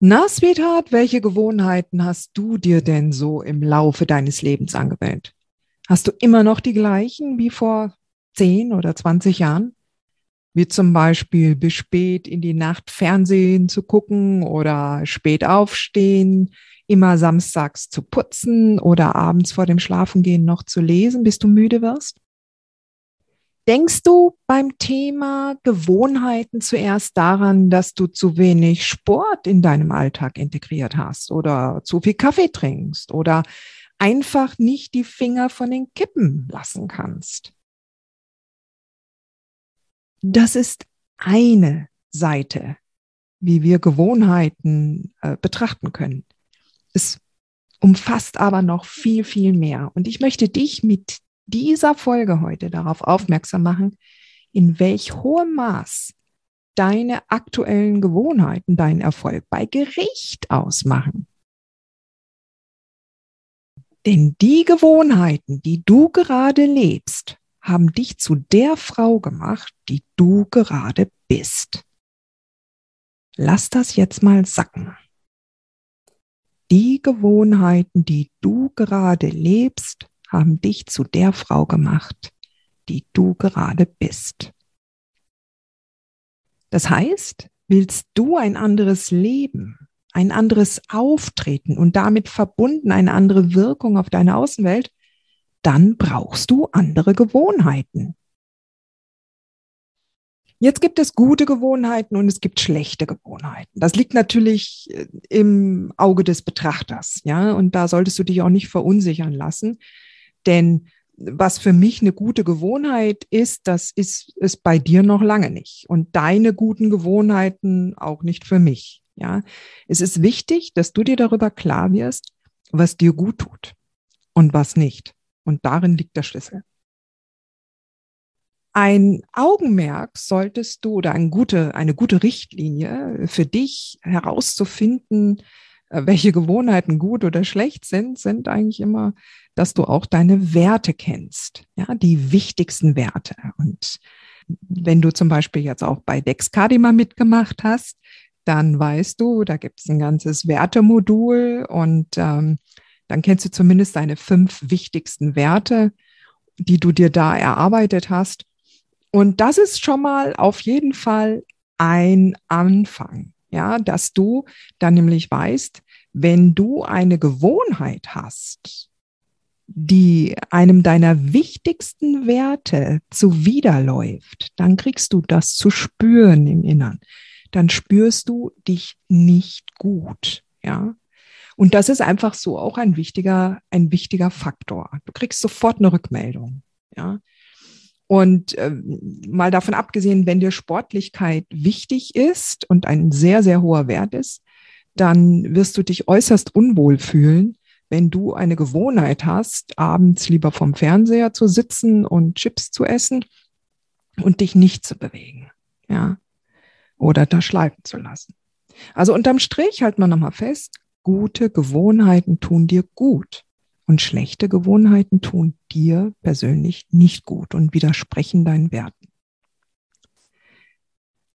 Na, Sweetheart, welche Gewohnheiten hast du dir denn so im Laufe deines Lebens angewöhnt? Hast du immer noch die gleichen wie vor 10 oder 20 Jahren? Wie zum Beispiel bis spät in die Nacht Fernsehen zu gucken oder spät aufstehen, immer samstags zu putzen oder abends vor dem Schlafengehen noch zu lesen, bis du müde wirst? Denkst du beim Thema Gewohnheiten zuerst daran, dass du zu wenig Sport in deinem Alltag integriert hast oder zu viel Kaffee trinkst oder einfach nicht die Finger von den Kippen lassen kannst? Das ist eine Seite, wie wir Gewohnheiten äh, betrachten können. Es umfasst aber noch viel, viel mehr. Und ich möchte dich mit dieser Folge heute darauf aufmerksam machen, in welch hohem Maß deine aktuellen Gewohnheiten deinen Erfolg bei Gericht ausmachen. Denn die Gewohnheiten, die du gerade lebst, haben dich zu der Frau gemacht, die du gerade bist. Lass das jetzt mal sacken. Die Gewohnheiten, die du gerade lebst, haben dich zu der Frau gemacht, die du gerade bist. Das heißt, willst du ein anderes Leben, ein anderes Auftreten und damit verbunden eine andere Wirkung auf deine Außenwelt, dann brauchst du andere Gewohnheiten. Jetzt gibt es gute Gewohnheiten und es gibt schlechte Gewohnheiten. Das liegt natürlich äh, im Auge des Betrachters, ja, und da solltest du dich auch nicht verunsichern lassen. Denn was für mich eine gute Gewohnheit ist, das ist es bei dir noch lange nicht. Und deine guten Gewohnheiten auch nicht für mich. Ja, es ist wichtig, dass du dir darüber klar wirst, was dir gut tut und was nicht. Und darin liegt der Schlüssel. Ein Augenmerk solltest du oder eine gute, eine gute Richtlinie für dich herauszufinden, welche Gewohnheiten gut oder schlecht sind, sind eigentlich immer, dass du auch deine Werte kennst, ja, die wichtigsten Werte. Und wenn du zum Beispiel jetzt auch bei Dexcadima mitgemacht hast, dann weißt du, da gibt es ein ganzes Wertemodul und ähm, dann kennst du zumindest deine fünf wichtigsten Werte, die du dir da erarbeitet hast. Und das ist schon mal auf jeden Fall ein Anfang. Ja, dass du dann nämlich weißt, wenn du eine Gewohnheit hast, die einem deiner wichtigsten Werte zuwiderläuft, dann kriegst du das zu spüren im Innern. Dann spürst du dich nicht gut, ja. Und das ist einfach so auch ein wichtiger, ein wichtiger Faktor. Du kriegst sofort eine Rückmeldung, ja. Und äh, mal davon abgesehen, wenn dir Sportlichkeit wichtig ist und ein sehr, sehr hoher Wert ist, dann wirst du dich äußerst unwohl fühlen, wenn du eine Gewohnheit hast, abends lieber vom Fernseher zu sitzen und Chips zu essen und dich nicht zu bewegen, ja, oder da schleifen zu lassen. Also unterm Strich halt man nochmal fest, gute Gewohnheiten tun dir gut. Und schlechte Gewohnheiten tun dir persönlich nicht gut und widersprechen deinen Werten.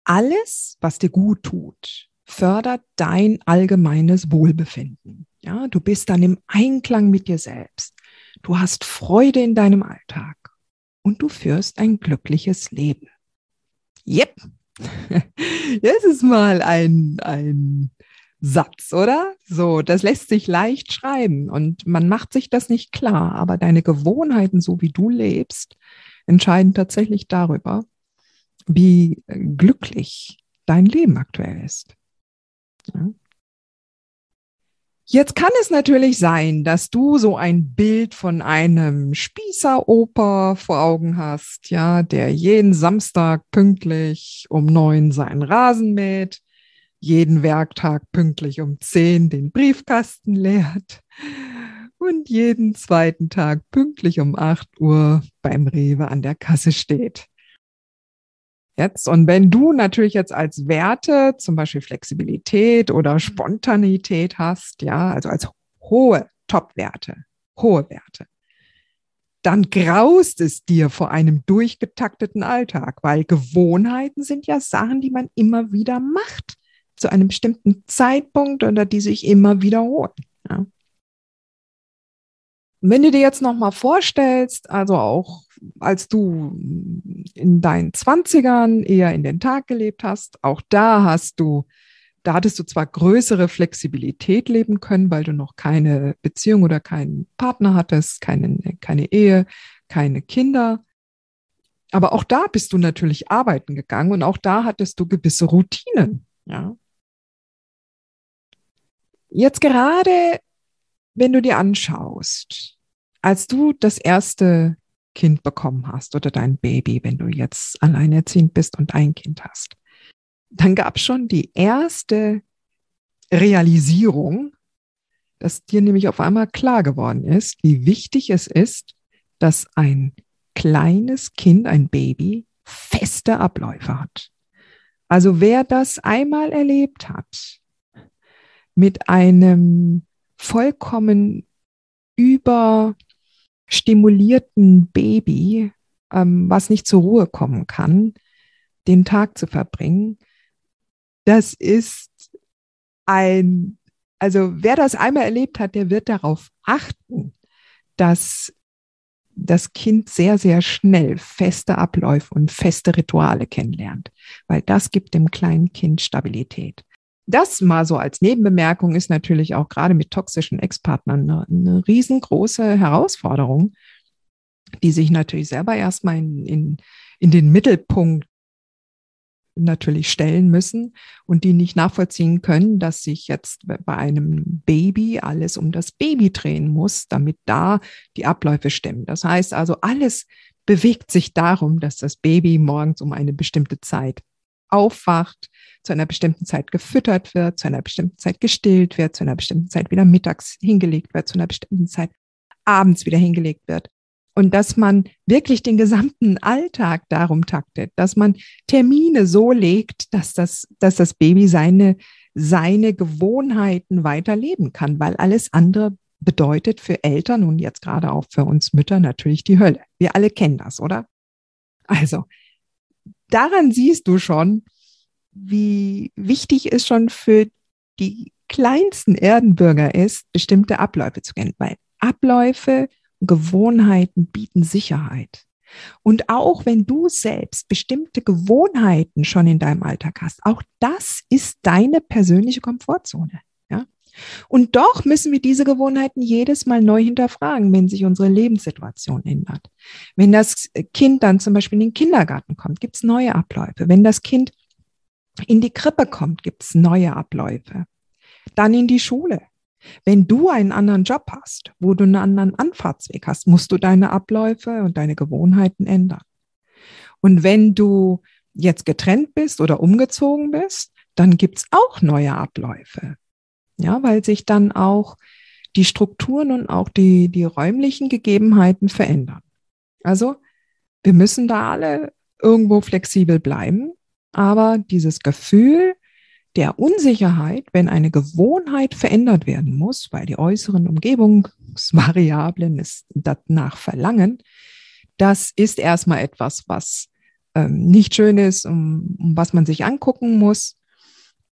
Alles, was dir gut tut, fördert dein allgemeines Wohlbefinden. Ja, du bist dann im Einklang mit dir selbst. Du hast Freude in deinem Alltag und du führst ein glückliches Leben. Yep. Das ist mal ein, ein Satz, oder? So, das lässt sich leicht schreiben und man macht sich das nicht klar, aber deine Gewohnheiten, so wie du lebst, entscheiden tatsächlich darüber, wie glücklich dein Leben aktuell ist. Ja. Jetzt kann es natürlich sein, dass du so ein Bild von einem Spießeroper vor Augen hast, ja, der jeden Samstag pünktlich um neun seinen Rasen mäht, jeden Werktag pünktlich um zehn den Briefkasten leert und jeden zweiten Tag pünktlich um acht Uhr beim Rewe an der Kasse steht. Jetzt, und wenn du natürlich jetzt als Werte, zum Beispiel Flexibilität oder Spontanität hast, ja, also als hohe Top-Werte, hohe Werte, dann graust es dir vor einem durchgetakteten Alltag, weil Gewohnheiten sind ja Sachen, die man immer wieder macht, zu einem bestimmten Zeitpunkt oder die sich immer wiederholen. Ja. Wenn du dir jetzt nochmal vorstellst, also auch als du in deinen Zwanzigern eher in den Tag gelebt hast, auch da hast du, da hattest du zwar größere Flexibilität leben können, weil du noch keine Beziehung oder keinen Partner hattest, keine, keine Ehe, keine Kinder. Aber auch da bist du natürlich arbeiten gegangen und auch da hattest du gewisse Routinen, ja. Jetzt gerade, wenn du dir anschaust, als du das erste Kind bekommen hast oder dein Baby, wenn du jetzt alleinerziehend bist und ein Kind hast, dann gab es schon die erste Realisierung, dass dir nämlich auf einmal klar geworden ist, wie wichtig es ist, dass ein kleines Kind, ein Baby, feste Abläufe hat. Also wer das einmal erlebt hat, mit einem vollkommen über stimulierten Baby, ähm, was nicht zur Ruhe kommen kann, den Tag zu verbringen, das ist ein, also wer das einmal erlebt hat, der wird darauf achten, dass das Kind sehr, sehr schnell feste Abläufe und feste Rituale kennenlernt, weil das gibt dem kleinen Kind Stabilität. Das mal so als Nebenbemerkung ist natürlich auch gerade mit toxischen Ex-Partnern eine, eine, riesengroße Herausforderung, die sich natürlich selber erstmal in, in, in den Mittelpunkt natürlich stellen müssen und die nicht nachvollziehen können, dass sich jetzt bei einem Baby alles um das Baby drehen muss, damit da die Abläufe stimmen. Das heißt also, alles bewegt sich darum, dass das Baby morgens um eine bestimmte Zeit aufwacht, zu einer bestimmten Zeit gefüttert wird, zu einer bestimmten Zeit gestillt wird, zu einer bestimmten Zeit wieder mittags hingelegt wird, zu einer bestimmten Zeit abends wieder hingelegt wird. Und dass man wirklich den gesamten Alltag darum taktet, dass man Termine so legt, dass das, dass das Baby seine, seine Gewohnheiten weiterleben kann, weil alles andere bedeutet für Eltern und jetzt gerade auch für uns Mütter natürlich die Hölle. Wir alle kennen das, oder? Also, daran siehst du schon, wie wichtig es schon für die kleinsten Erdenbürger ist, bestimmte Abläufe zu kennen, weil Abläufe, Gewohnheiten bieten Sicherheit. Und auch wenn du selbst bestimmte Gewohnheiten schon in deinem Alltag hast, auch das ist deine persönliche Komfortzone. Ja? Und doch müssen wir diese Gewohnheiten jedes Mal neu hinterfragen, wenn sich unsere Lebenssituation ändert. Wenn das Kind dann zum Beispiel in den Kindergarten kommt, gibt es neue Abläufe. Wenn das Kind in die Krippe kommt, gibt es neue Abläufe. Dann in die Schule. Wenn du einen anderen Job hast, wo du einen anderen Anfahrtsweg hast, musst du deine Abläufe und deine Gewohnheiten ändern. Und wenn du jetzt getrennt bist oder umgezogen bist, dann gibt's auch neue Abläufe. Ja, weil sich dann auch die Strukturen und auch die, die räumlichen Gegebenheiten verändern. Also wir müssen da alle irgendwo flexibel bleiben aber dieses Gefühl der Unsicherheit, wenn eine Gewohnheit verändert werden muss, weil die äußeren Umgebungsvariablen es danach verlangen, das ist erstmal etwas, was ähm, nicht schön ist, um, um was man sich angucken muss.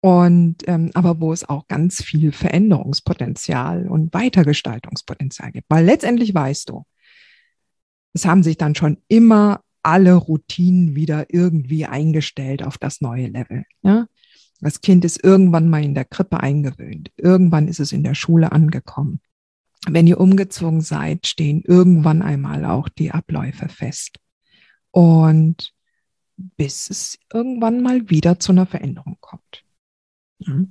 Und ähm, aber wo es auch ganz viel Veränderungspotenzial und Weitergestaltungspotenzial gibt. Weil letztendlich weißt du, es haben sich dann schon immer alle Routinen wieder irgendwie eingestellt auf das neue Level. Ja? Das Kind ist irgendwann mal in der Krippe eingewöhnt. Irgendwann ist es in der Schule angekommen. Wenn ihr umgezogen seid, stehen irgendwann einmal auch die Abläufe fest. Und bis es irgendwann mal wieder zu einer Veränderung kommt. Ja.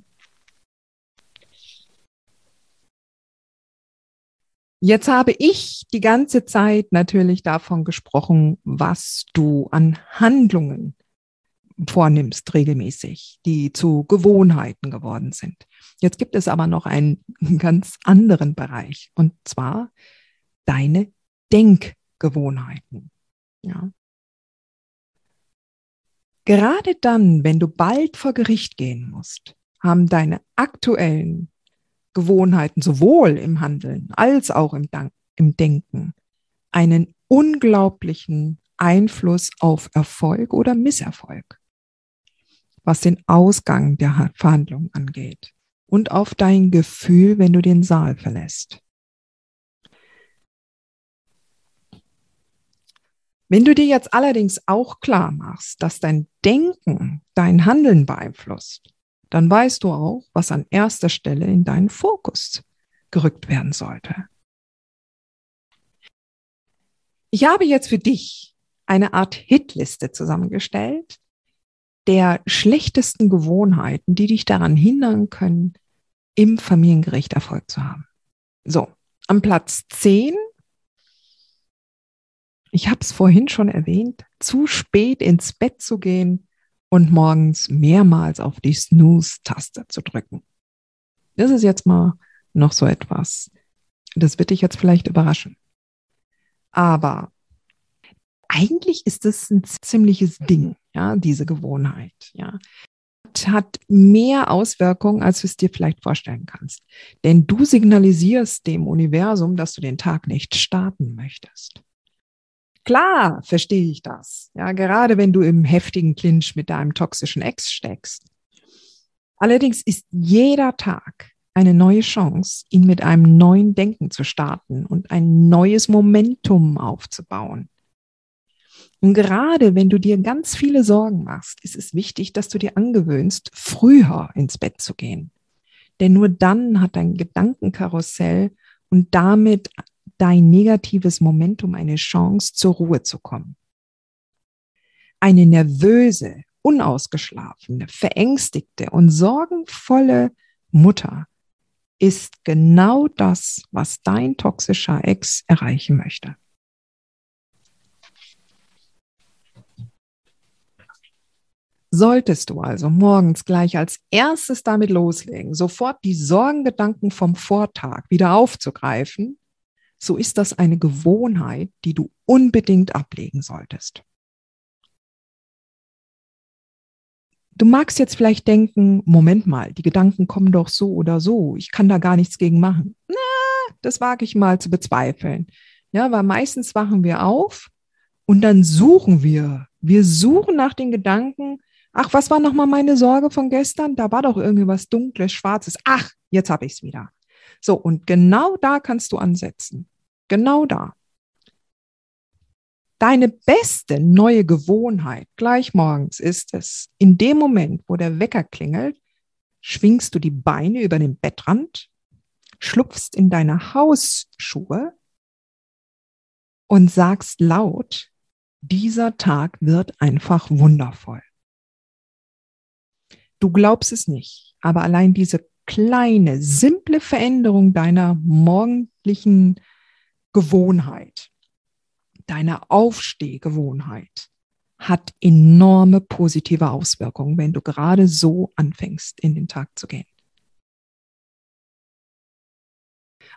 Jetzt habe ich die ganze Zeit natürlich davon gesprochen, was du an Handlungen vornimmst regelmäßig, die zu Gewohnheiten geworden sind. Jetzt gibt es aber noch einen ganz anderen Bereich und zwar deine Denkgewohnheiten. Ja. Gerade dann, wenn du bald vor Gericht gehen musst, haben deine aktuellen Gewohnheiten sowohl im Handeln als auch im, im Denken einen unglaublichen Einfluss auf Erfolg oder Misserfolg, was den Ausgang der Verhandlung angeht und auf dein Gefühl, wenn du den Saal verlässt. Wenn du dir jetzt allerdings auch klar machst, dass dein Denken dein Handeln beeinflusst, dann weißt du auch, was an erster Stelle in deinen Fokus gerückt werden sollte. Ich habe jetzt für dich eine Art Hitliste zusammengestellt der schlechtesten Gewohnheiten, die dich daran hindern können, im Familiengericht Erfolg zu haben. So, am Platz 10, ich habe es vorhin schon erwähnt, zu spät ins Bett zu gehen und morgens mehrmals auf die Snooze-Taste zu drücken. Das ist jetzt mal noch so etwas. Das wird dich jetzt vielleicht überraschen. Aber eigentlich ist es ein ziemliches Ding, ja, diese Gewohnheit, ja. Hat mehr Auswirkungen, als du es dir vielleicht vorstellen kannst. Denn du signalisierst dem Universum, dass du den Tag nicht starten möchtest. Klar, verstehe ich das. Ja, gerade wenn du im heftigen Clinch mit deinem toxischen Ex steckst. Allerdings ist jeder Tag eine neue Chance, ihn mit einem neuen Denken zu starten und ein neues Momentum aufzubauen. Und gerade wenn du dir ganz viele Sorgen machst, ist es wichtig, dass du dir angewöhnst, früher ins Bett zu gehen. Denn nur dann hat dein Gedankenkarussell und damit dein negatives Momentum eine Chance, zur Ruhe zu kommen. Eine nervöse, unausgeschlafene, verängstigte und sorgenvolle Mutter ist genau das, was dein toxischer Ex erreichen möchte. Solltest du also morgens gleich als erstes damit loslegen, sofort die Sorgengedanken vom Vortag wieder aufzugreifen, so ist das eine Gewohnheit, die du unbedingt ablegen solltest. Du magst jetzt vielleicht denken, Moment mal, die Gedanken kommen doch so oder so, ich kann da gar nichts gegen machen. Na, das wage ich mal zu bezweifeln. Ja, weil meistens wachen wir auf und dann suchen wir. Wir suchen nach den Gedanken, ach, was war nochmal meine Sorge von gestern? Da war doch irgendwie was Dunkles, Schwarzes. Ach, jetzt habe ich es wieder. So, und genau da kannst du ansetzen. Genau da. Deine beste neue Gewohnheit gleich morgens ist es, in dem Moment, wo der Wecker klingelt, schwingst du die Beine über den Bettrand, schlupfst in deine Hausschuhe und sagst laut, dieser Tag wird einfach wundervoll. Du glaubst es nicht, aber allein diese kleine, simple Veränderung deiner morgendlichen Gewohnheit, deine Aufstehgewohnheit hat enorme positive Auswirkungen, wenn du gerade so anfängst, in den Tag zu gehen.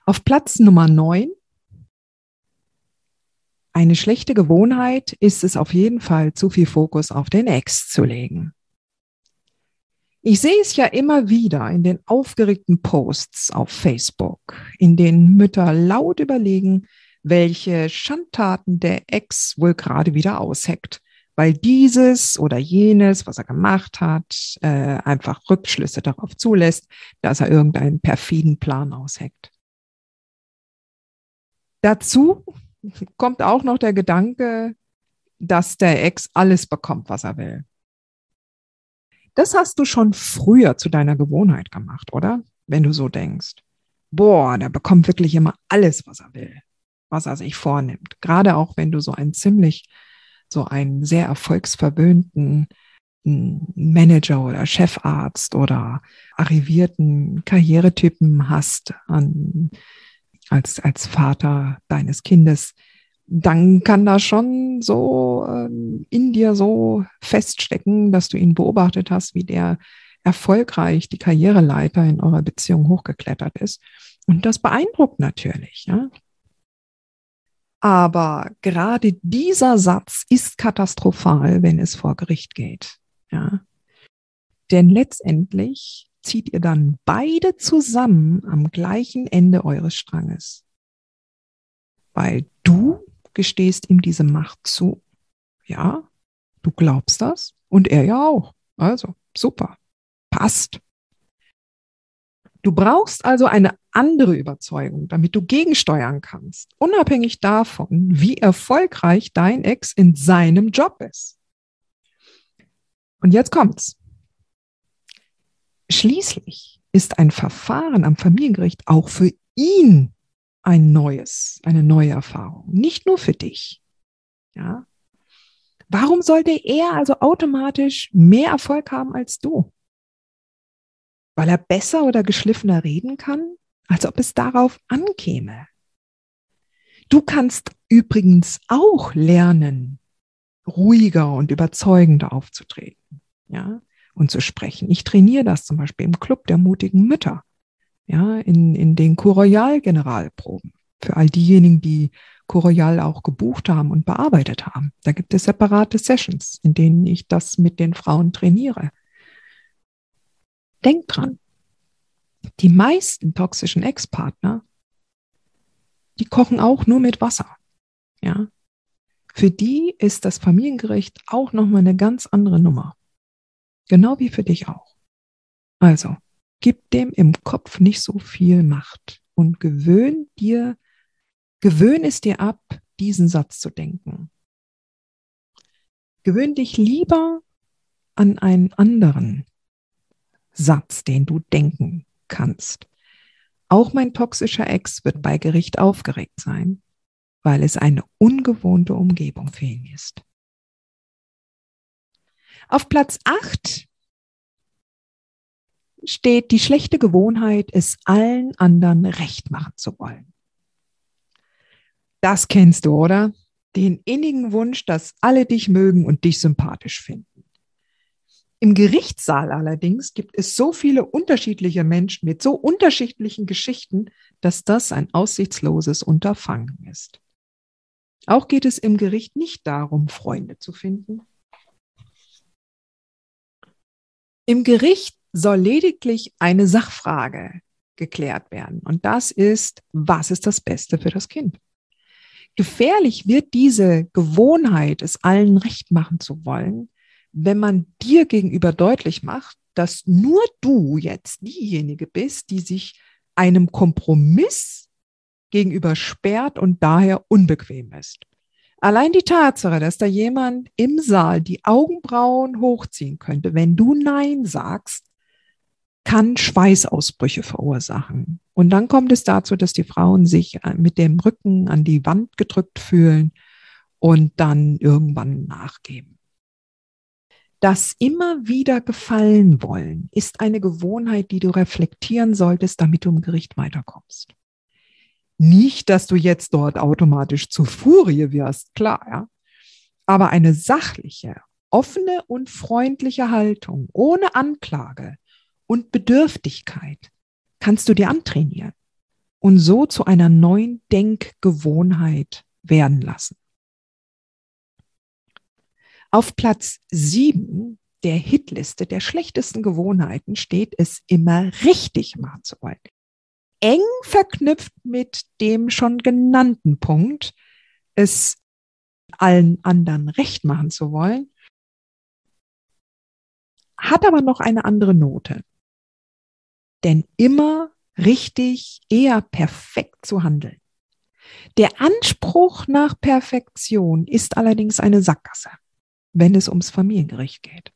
Auf Platz Nummer neun. Eine schlechte Gewohnheit ist es auf jeden Fall, zu viel Fokus auf den Ex zu legen. Ich sehe es ja immer wieder in den aufgeregten Posts auf Facebook, in denen Mütter laut überlegen, welche Schandtaten der Ex wohl gerade wieder ausheckt, weil dieses oder jenes, was er gemacht hat, äh, einfach Rückschlüsse darauf zulässt, dass er irgendeinen perfiden Plan ausheckt. Dazu kommt auch noch der Gedanke, dass der Ex alles bekommt, was er will. Das hast du schon früher zu deiner Gewohnheit gemacht, oder? Wenn du so denkst. Boah, der bekommt wirklich immer alles, was er will, was er sich vornimmt. Gerade auch wenn du so einen ziemlich, so einen sehr erfolgsverwöhnten hm, Manager oder Chefarzt oder arrivierten Karrieretypen hast, an als, als Vater deines Kindes, dann kann da schon so ähm, in dir so feststecken, dass du ihn beobachtet hast, wie der erfolgreich die Karriereleiter in eurer Beziehung hochgeklettert ist. Und das beeindruckt natürlich, ja. Aber gerade dieser Satz ist katastrophal, wenn es vor Gericht geht, ja. Denn letztendlich zieht ihr dann beide zusammen am gleichen Ende eures Stranges. Weil du gestehst ihm diese Macht zu. Ja, du glaubst das und er ja auch. Also, super. Passt. Du brauchst also eine andere Überzeugung, damit du gegensteuern kannst, unabhängig davon, wie erfolgreich dein Ex in seinem Job ist. Und jetzt kommt's. Schließlich ist ein Verfahren am Familiengericht auch für ihn ein neues, eine neue Erfahrung, nicht nur für dich. Ja? Warum sollte er also automatisch mehr Erfolg haben als du? Weil er besser oder geschliffener reden kann, als ob es darauf ankäme. Du kannst übrigens auch lernen, ruhiger und überzeugender aufzutreten, ja, und zu sprechen. Ich trainiere das zum Beispiel im Club der mutigen Mütter ja, in, in den Coroyal-Generalproben. Für all diejenigen, die Coroyal auch gebucht haben und bearbeitet haben. Da gibt es separate Sessions, in denen ich das mit den Frauen trainiere. Denk dran, die meisten toxischen Ex-Partner, die kochen auch nur mit Wasser. Ja. Für die ist das Familiengericht auch nochmal eine ganz andere Nummer. Genau wie für dich auch. Also, Gib dem im Kopf nicht so viel Macht und gewöhn dir, gewöhn es dir ab, diesen Satz zu denken. Gewöhn dich lieber an einen anderen Satz, den du denken kannst. Auch mein toxischer Ex wird bei Gericht aufgeregt sein, weil es eine ungewohnte Umgebung für ihn ist. Auf Platz 8 steht die schlechte Gewohnheit, es allen anderen recht machen zu wollen. Das kennst du, oder? Den innigen Wunsch, dass alle dich mögen und dich sympathisch finden. Im Gerichtssaal allerdings gibt es so viele unterschiedliche Menschen mit so unterschiedlichen Geschichten, dass das ein aussichtsloses Unterfangen ist. Auch geht es im Gericht nicht darum, Freunde zu finden. Im Gericht soll lediglich eine Sachfrage geklärt werden. Und das ist, was ist das Beste für das Kind? Gefährlich wird diese Gewohnheit, es allen recht machen zu wollen, wenn man dir gegenüber deutlich macht, dass nur du jetzt diejenige bist, die sich einem Kompromiss gegenüber sperrt und daher unbequem ist. Allein die Tatsache, dass da jemand im Saal die Augenbrauen hochziehen könnte, wenn du Nein sagst, kann Schweißausbrüche verursachen. Und dann kommt es dazu, dass die Frauen sich äh, mit dem Rücken an die Wand gedrückt fühlen und dann irgendwann nachgeben. Das immer wieder gefallen wollen ist eine Gewohnheit, die du reflektieren solltest, damit du im Gericht weiterkommst. Nicht, dass du jetzt dort automatisch zu Furie wirst, klar, ja. Aber eine sachliche, offene und freundliche Haltung ohne Anklage und Bedürftigkeit kannst du dir antrainieren und so zu einer neuen Denkgewohnheit werden lassen. Auf Platz sieben der Hitliste der schlechtesten Gewohnheiten steht es immer richtig machen zu wollen. Eng verknüpft mit dem schon genannten Punkt, es allen anderen recht machen zu wollen, hat aber noch eine andere Note denn immer richtig, eher perfekt zu handeln. Der Anspruch nach Perfektion ist allerdings eine Sackgasse, wenn es ums Familiengericht geht.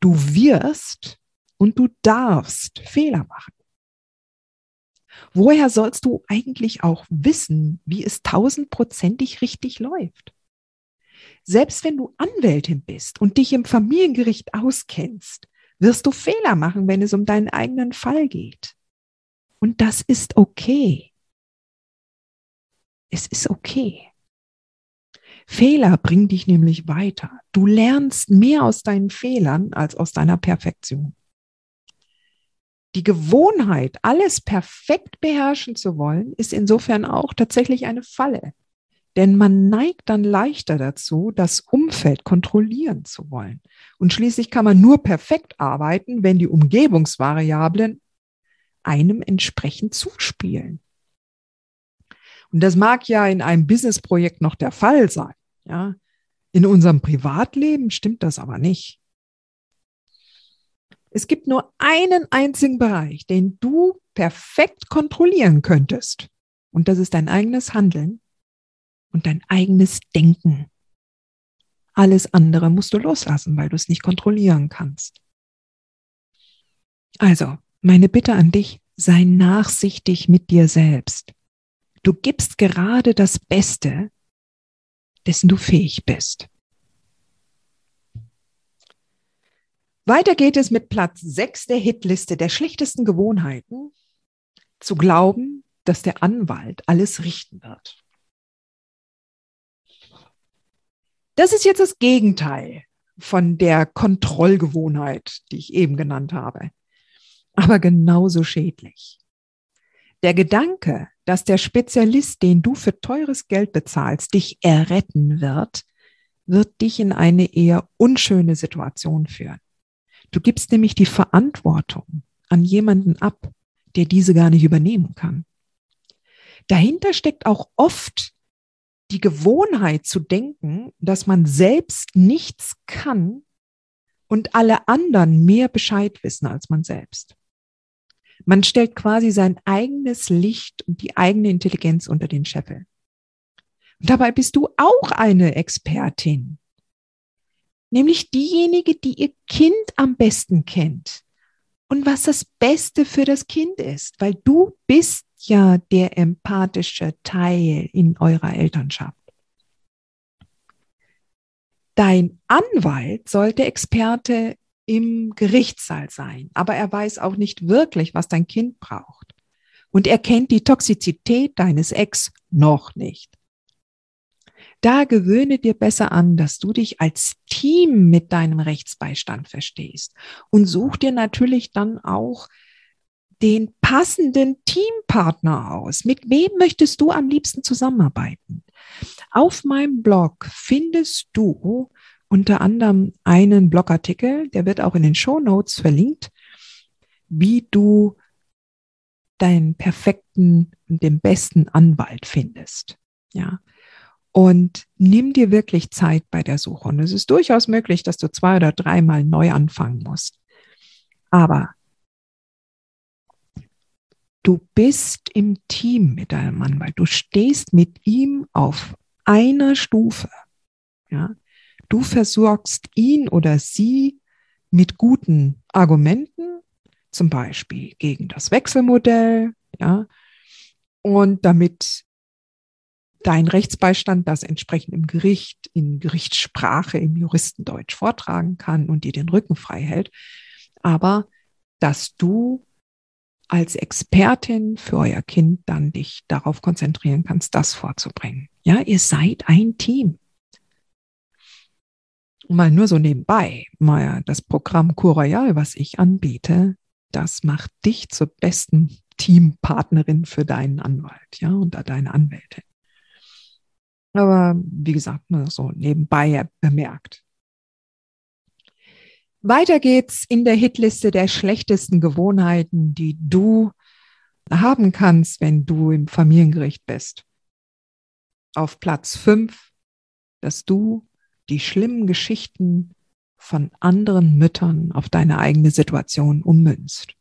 Du wirst und du darfst Fehler machen. Woher sollst du eigentlich auch wissen, wie es tausendprozentig richtig läuft? Selbst wenn du Anwältin bist und dich im Familiengericht auskennst, wirst du Fehler machen, wenn es um deinen eigenen Fall geht. Und das ist okay. Es ist okay. Fehler bringen dich nämlich weiter. Du lernst mehr aus deinen Fehlern als aus deiner Perfektion. Die Gewohnheit, alles perfekt beherrschen zu wollen, ist insofern auch tatsächlich eine Falle. Denn man neigt dann leichter dazu, das Umfeld kontrollieren zu wollen. Und schließlich kann man nur perfekt arbeiten, wenn die Umgebungsvariablen einem entsprechend zuspielen. Und das mag ja in einem Businessprojekt noch der Fall sein. Ja, in unserem Privatleben stimmt das aber nicht. Es gibt nur einen einzigen Bereich, den du perfekt kontrollieren könntest. Und das ist dein eigenes Handeln und dein eigenes Denken. Alles andere musst du loslassen, weil du es nicht kontrollieren kannst. Also, meine Bitte an dich, sei nachsichtig mit dir selbst. Du gibst gerade das Beste, dessen du fähig bist. Weiter geht es mit Platz 6 der Hitliste der schlechtesten Gewohnheiten, zu glauben, dass der Anwalt alles richten wird. Das ist jetzt das Gegenteil von der Kontrollgewohnheit, die ich eben genannt habe, aber genauso schädlich. Der Gedanke, dass der Spezialist, den du für teures Geld bezahlst, dich erretten wird, wird dich in eine eher unschöne Situation führen. Du gibst nämlich die Verantwortung an jemanden ab, der diese gar nicht übernehmen kann. Dahinter steckt auch oft die Gewohnheit zu denken, dass man selbst nichts kann und alle anderen mehr Bescheid wissen als man selbst. Man stellt quasi sein eigenes Licht und die eigene Intelligenz unter den Scheffel. Und dabei bist du auch eine Expertin, nämlich diejenige, die ihr Kind am besten kennt und was das Beste für das Kind ist, weil du bist ja der empathische Teil in eurer Elternschaft. Dein Anwalt sollte Experte im Gerichtssaal sein, aber er weiß auch nicht wirklich, was dein Kind braucht. Und er kennt die Toxizität deines Ex noch nicht. Da gewöhne dir besser an, dass du dich als Team mit deinem Rechtsbeistand verstehst und such dir natürlich dann auch den passenden Teampartner aus. Mit wem möchtest du am liebsten zusammenarbeiten? Auf meinem Blog findest du unter anderem einen Blogartikel, der wird auch in den Show Notes verlinkt, wie du deinen perfekten und den besten Anwalt findest. Ja. Und nimm dir wirklich Zeit bei der Suche. Und es ist durchaus möglich, dass du zwei oder dreimal neu anfangen musst. Aber du bist im Team mit deinem Anwalt. Du stehst mit ihm auf einer Stufe. Ja. Du versorgst ihn oder sie mit guten Argumenten, zum Beispiel gegen das Wechselmodell, ja, und damit dein Rechtsbeistand das entsprechend im Gericht, in Gerichtssprache, im Juristendeutsch vortragen kann und dir den Rücken frei hält. Aber dass du als Expertin für euer Kind dann dich darauf konzentrieren kannst, das vorzubringen. Ja, ihr seid ein Team mal nur so nebenbei, mal das Programm Royal, was ich anbiete, das macht dich zur besten Teampartnerin für deinen Anwalt, ja, und deine Anwälte. Aber wie gesagt, nur so nebenbei bemerkt. Weiter geht's in der Hitliste der schlechtesten Gewohnheiten, die du haben kannst, wenn du im Familiengericht bist. Auf Platz fünf, dass du die schlimmen Geschichten von anderen Müttern auf deine eigene Situation ummünzt.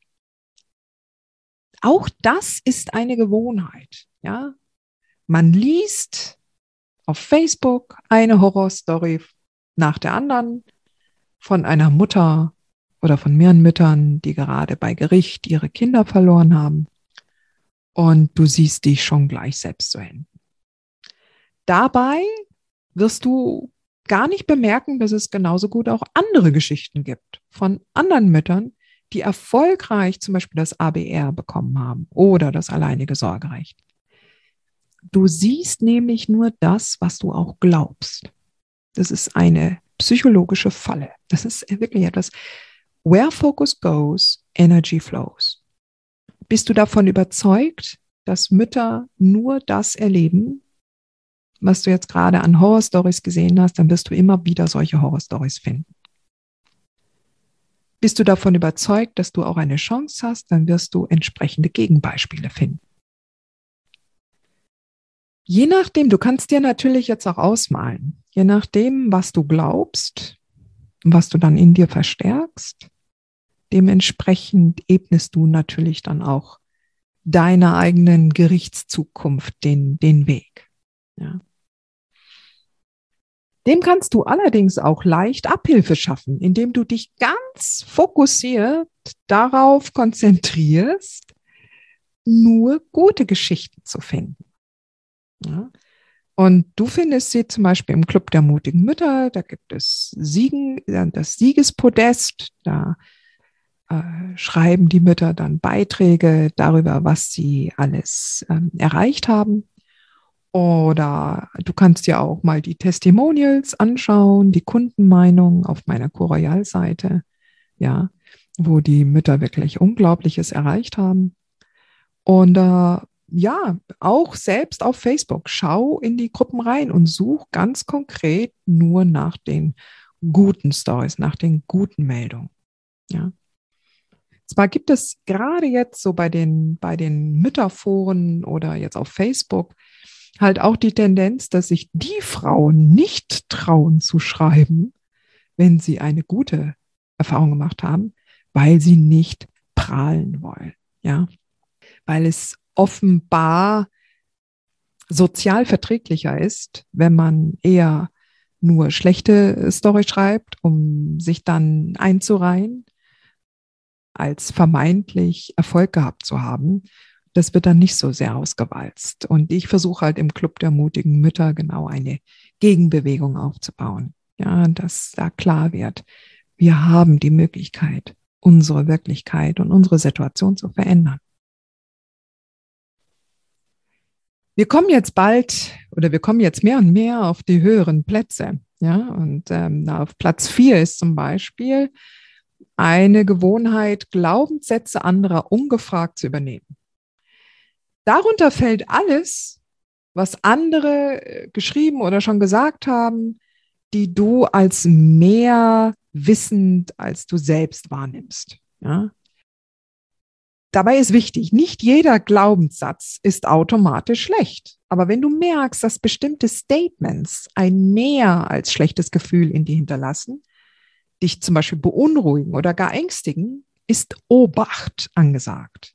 Auch das ist eine Gewohnheit, ja. Man liest auf Facebook eine Horrorstory nach der anderen von einer Mutter oder von mehreren Müttern, die gerade bei Gericht ihre Kinder verloren haben. Und du siehst dich schon gleich selbst zu enden. Dabei wirst du gar nicht bemerken, dass es genauso gut auch andere Geschichten gibt von anderen Müttern, die erfolgreich zum Beispiel das ABR bekommen haben oder das alleinige Sorgerecht. Du siehst nämlich nur das, was du auch glaubst. Das ist eine psychologische Falle. Das ist wirklich etwas. Where focus goes, energy flows. Bist du davon überzeugt, dass Mütter nur das erleben, was du jetzt gerade an Horrorstories gesehen hast, dann wirst du immer wieder solche Horrorstories finden. Bist du davon überzeugt, dass du auch eine Chance hast, dann wirst du entsprechende Gegenbeispiele finden. Je nachdem, du kannst dir natürlich jetzt auch ausmalen, je nachdem, was du glaubst, was du dann in dir verstärkst, dementsprechend ebnest du natürlich dann auch deiner eigenen Gerichtszukunft den, den Weg. Ja. Dem kannst du allerdings auch leicht Abhilfe schaffen, indem du dich ganz fokussiert darauf konzentrierst, nur gute Geschichten zu finden. Ja. Und du findest sie zum Beispiel im Club der mutigen Mütter, da gibt es Siegen, äh, das Siegespodest, da äh, schreiben die Mütter dann Beiträge darüber, was sie alles ähm, erreicht haben. Oder du kannst dir auch mal die Testimonials anschauen, die Kundenmeinung auf meiner Coroyal-Seite, ja, wo die Mütter wirklich Unglaubliches erreicht haben. Und äh, ja, auch selbst auf Facebook, schau in die Gruppen rein und such ganz konkret nur nach den guten Stories, nach den guten Meldungen. Ja. Zwar gibt es gerade jetzt so bei den, bei den Mütterforen oder jetzt auf Facebook halt auch die Tendenz, dass sich die Frauen nicht trauen zu schreiben, wenn sie eine gute Erfahrung gemacht haben, weil sie nicht prahlen wollen, ja, weil es offenbar sozial verträglicher ist, wenn man eher nur schlechte Story schreibt, um sich dann einzureihen, als vermeintlich Erfolg gehabt zu haben das wird dann nicht so sehr ausgewalzt. Und ich versuche halt im Club der mutigen Mütter genau eine Gegenbewegung aufzubauen. Ja, dass da klar wird, wir haben die Möglichkeit, unsere Wirklichkeit und unsere Situation zu verändern. Wir kommen jetzt bald oder wir kommen jetzt mehr und mehr auf die höheren Plätze. Ja, und ähm, auf Platz vier ist zum Beispiel eine Gewohnheit, Glaubenssätze anderer ungefragt zu übernehmen. Darunter fällt alles, was andere äh, geschrieben oder schon gesagt haben, die du als mehr wissend als du selbst wahrnimmst. Ja? Dabei ist wichtig, nicht jeder Glaubenssatz ist automatisch schlecht. Aber wenn du merkst, dass bestimmte Statements ein mehr als schlechtes Gefühl in dir hinterlassen, dich zum Beispiel beunruhigen oder gar ängstigen, ist Obacht angesagt.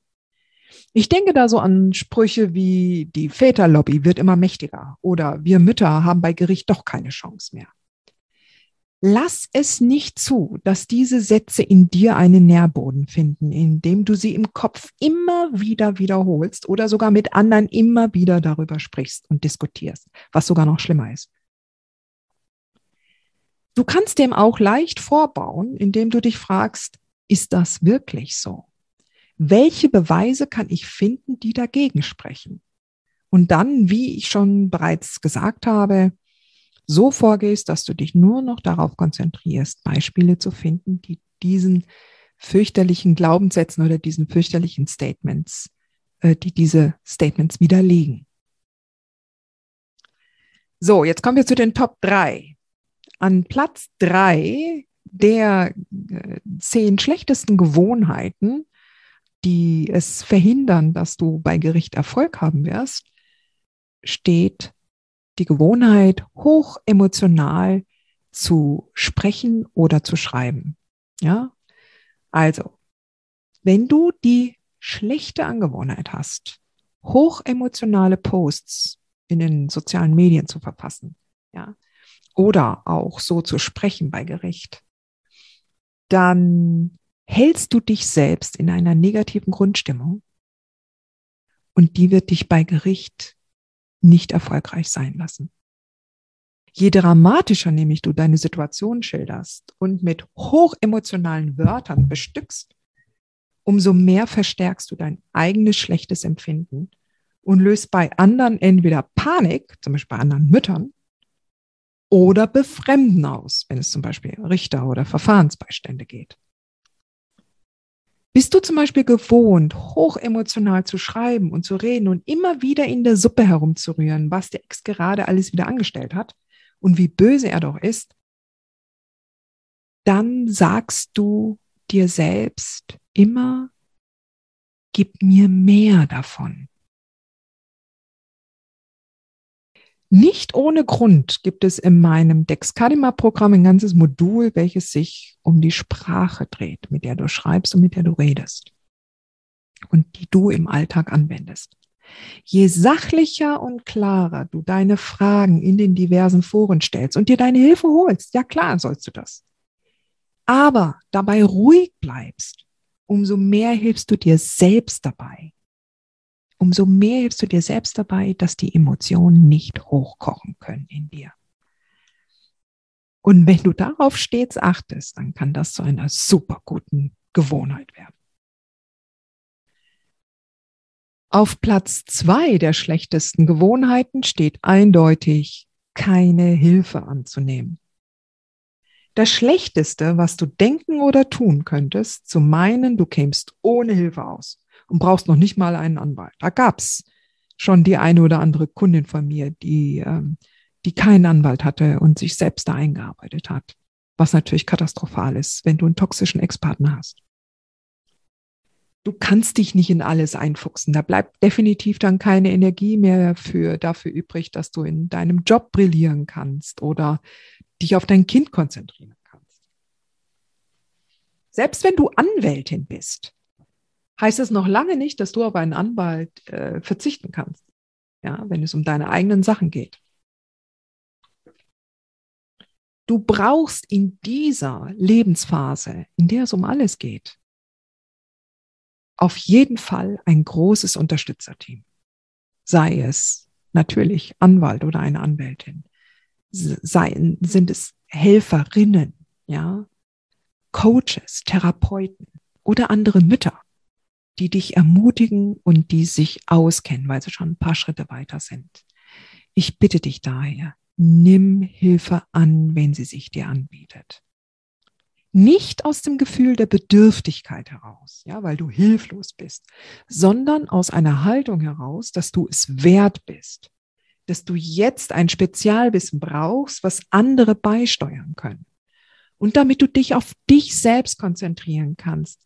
Ich denke da so an Sprüche wie die Väterlobby wird immer mächtiger oder wir Mütter haben bei Gericht doch keine Chance mehr. Lass es nicht zu, dass diese Sätze in dir einen Nährboden finden, indem du sie im Kopf immer wieder wiederholst oder sogar mit anderen immer wieder darüber sprichst und diskutierst, was sogar noch schlimmer ist. Du kannst dem auch leicht vorbauen, indem du dich fragst, ist das wirklich so? welche Beweise kann ich finden, die dagegen sprechen? Und dann, wie ich schon bereits gesagt habe, so vorgehst, dass du dich nur noch darauf konzentrierst, Beispiele zu finden, die diesen fürchterlichen Glaubenssätzen oder diesen fürchterlichen Statements, äh, die diese Statements widerlegen. So, jetzt kommen wir zu den Top 3. An Platz 3 der äh, zehn schlechtesten Gewohnheiten die es verhindern, dass du bei Gericht Erfolg haben wirst, steht die Gewohnheit, hoch emotional zu sprechen oder zu schreiben. Ja? Also, wenn du die schlechte Angewohnheit hast, hoch emotionale Posts in den sozialen Medien zu verfassen, ja, oder auch so zu sprechen bei Gericht, dann hältst du dich selbst in einer negativen Grundstimmung und die wird dich bei Gericht nicht erfolgreich sein lassen. Je dramatischer nämlich du deine Situation schilderst und mit hochemotionalen Wörtern bestückst, umso mehr verstärkst du dein eigenes schlechtes Empfinden und löst bei anderen entweder Panik, zum Beispiel bei anderen Müttern, oder Befremden aus, wenn es zum Beispiel Richter oder Verfahrensbeistände geht. Bist du zum Beispiel gewohnt, hochemotional zu schreiben und zu reden und immer wieder in der Suppe herumzurühren, was der Ex gerade alles wieder angestellt hat und wie böse er doch ist, dann sagst du dir selbst immer, gib mir mehr davon. Nicht ohne Grund gibt es in meinem Dexcadima-Programm ein ganzes Modul, welches sich um die Sprache dreht, mit der du schreibst und mit der du redest und die du im Alltag anwendest. Je sachlicher und klarer du deine Fragen in den diversen Foren stellst und dir deine Hilfe holst, ja klar sollst du das. Aber dabei ruhig bleibst, umso mehr hilfst du dir selbst dabei umso mehr hilfst du dir selbst dabei, dass die Emotionen nicht hochkochen können in dir. Und wenn du darauf stets achtest, dann kann das zu einer super guten Gewohnheit werden. Auf Platz zwei der schlechtesten Gewohnheiten steht eindeutig, keine Hilfe anzunehmen. Das Schlechteste, was du denken oder tun könntest, zu meinen, du kämst ohne Hilfe aus und brauchst noch nicht mal einen Anwalt. Da gab's schon die eine oder andere Kundin von mir, die, ähm, die keinen Anwalt hatte und sich selbst da eingearbeitet hat. Was natürlich katastrophal ist, wenn du einen toxischen Ex-Partner hast. Du kannst dich nicht in alles einfuchsen. Da bleibt definitiv dann keine Energie mehr für, dafür übrig, dass du in deinem Job brillieren kannst oder dich auf dein Kind konzentrieren kannst. Selbst wenn du Anwältin bist, heißt es noch lange nicht, dass du auf einen Anwalt äh, verzichten kannst, ja, wenn es um deine eigenen Sachen geht. Du brauchst in dieser Lebensphase, in der es um alles geht, auf jeden Fall ein großes Unterstützerteam. Sei es natürlich Anwalt oder eine Anwältin, sei, sind es Helferinnen, ja, Coaches, Therapeuten oder andere Mütter die dich ermutigen und die sich auskennen, weil sie schon ein paar Schritte weiter sind. Ich bitte dich daher, nimm Hilfe an, wenn sie sich dir anbietet. Nicht aus dem Gefühl der Bedürftigkeit heraus, ja, weil du hilflos bist, sondern aus einer Haltung heraus, dass du es wert bist, dass du jetzt ein Spezialwissen brauchst, was andere beisteuern können. Und damit du dich auf dich selbst konzentrieren kannst,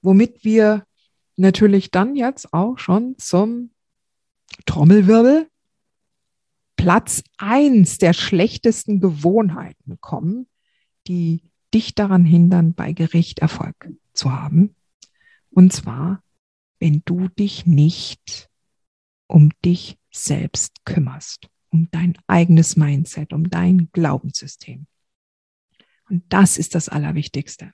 womit wir natürlich dann jetzt auch schon zum Trommelwirbel Platz eins der schlechtesten Gewohnheiten kommen, die dich daran hindern, bei Gericht Erfolg zu haben. Und zwar, wenn du dich nicht um dich selbst kümmerst, um dein eigenes Mindset, um dein Glaubenssystem. Und das ist das Allerwichtigste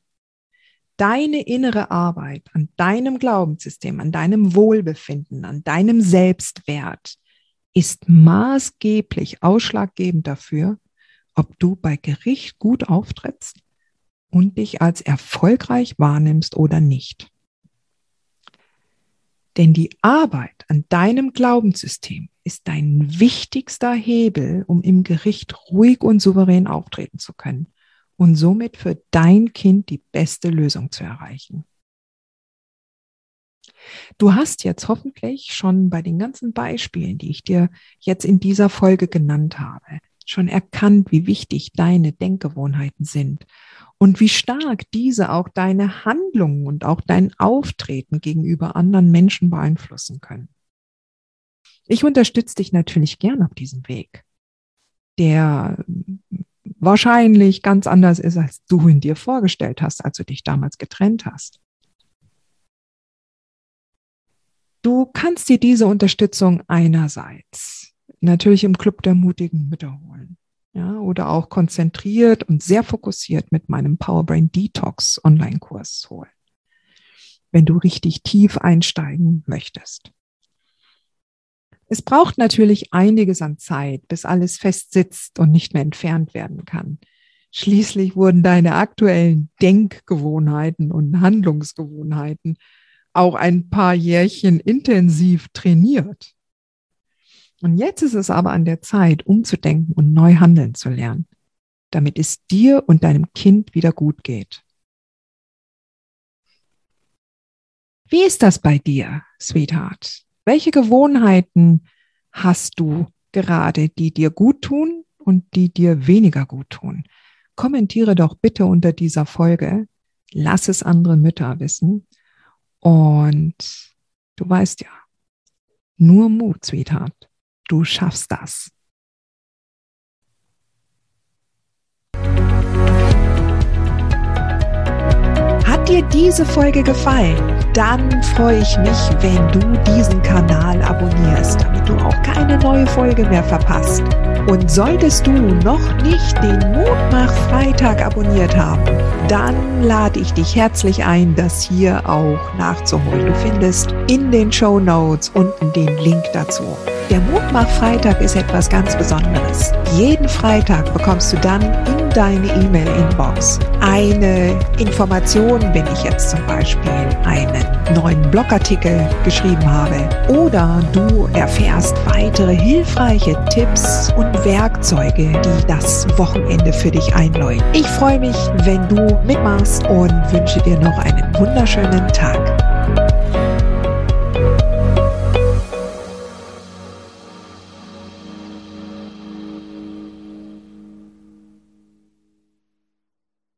deine innere Arbeit an deinem Glaubenssystem, an deinem Wohlbefinden, an deinem Selbstwert ist maßgeblich ausschlaggebend dafür, ob du bei Gericht gut auftrittst und dich als erfolgreich wahrnimmst oder nicht. Denn die Arbeit an deinem Glaubenssystem ist dein wichtigster Hebel, um im Gericht ruhig und souverän auftreten zu können und somit für dein Kind die beste Lösung zu erreichen. Du hast jetzt hoffentlich schon bei den ganzen Beispielen, die ich dir jetzt in dieser Folge genannt habe, schon erkannt, wie wichtig deine Denkgewohnheiten sind und wie stark diese auch deine Handlungen und auch dein Auftreten gegenüber anderen Menschen beeinflussen können. Ich unterstütze dich natürlich gern auf diesem Weg, der wahrscheinlich ganz anders ist, als du ihn dir vorgestellt hast, als du dich damals getrennt hast. Du kannst dir diese Unterstützung einerseits natürlich im Club der mutigen Mütter holen. Ja, oder auch konzentriert und sehr fokussiert mit meinem Powerbrain Detox Online-Kurs holen. Wenn du richtig tief einsteigen möchtest. Es braucht natürlich einiges an Zeit, bis alles fest sitzt und nicht mehr entfernt werden kann. Schließlich wurden deine aktuellen Denkgewohnheiten und Handlungsgewohnheiten auch ein paar Jährchen intensiv trainiert. Und jetzt ist es aber an der Zeit, umzudenken und neu handeln zu lernen, damit es dir und deinem Kind wieder gut geht. Wie ist das bei dir, Sweetheart? Welche Gewohnheiten hast du gerade, die dir gut tun und die dir weniger gut tun? Kommentiere doch bitte unter dieser Folge. Lass es andere Mütter wissen. Und du weißt ja, nur Mut, Sweetheart. Du schaffst das. Hat dir diese Folge gefallen? Dann freue ich mich, wenn du diesen Kanal abonnierst, damit du auch keine neue Folge mehr verpasst. Und solltest du noch nicht den Mutmach Freitag abonniert haben, dann lade ich dich herzlich ein, das hier auch nachzuholen. Du findest in den Show Notes unten den Link dazu. Der Mutmach Freitag ist etwas ganz Besonderes. Jeden Freitag bekommst du dann in deine E-Mail-Inbox eine Information, wenn ich jetzt zum Beispiel einen neuen Blogartikel geschrieben habe. Oder du erfährst weitere hilfreiche Tipps und Werkzeuge, die das Wochenende für dich einläuten. Ich freue mich, wenn du mitmachst und wünsche dir noch einen wunderschönen Tag.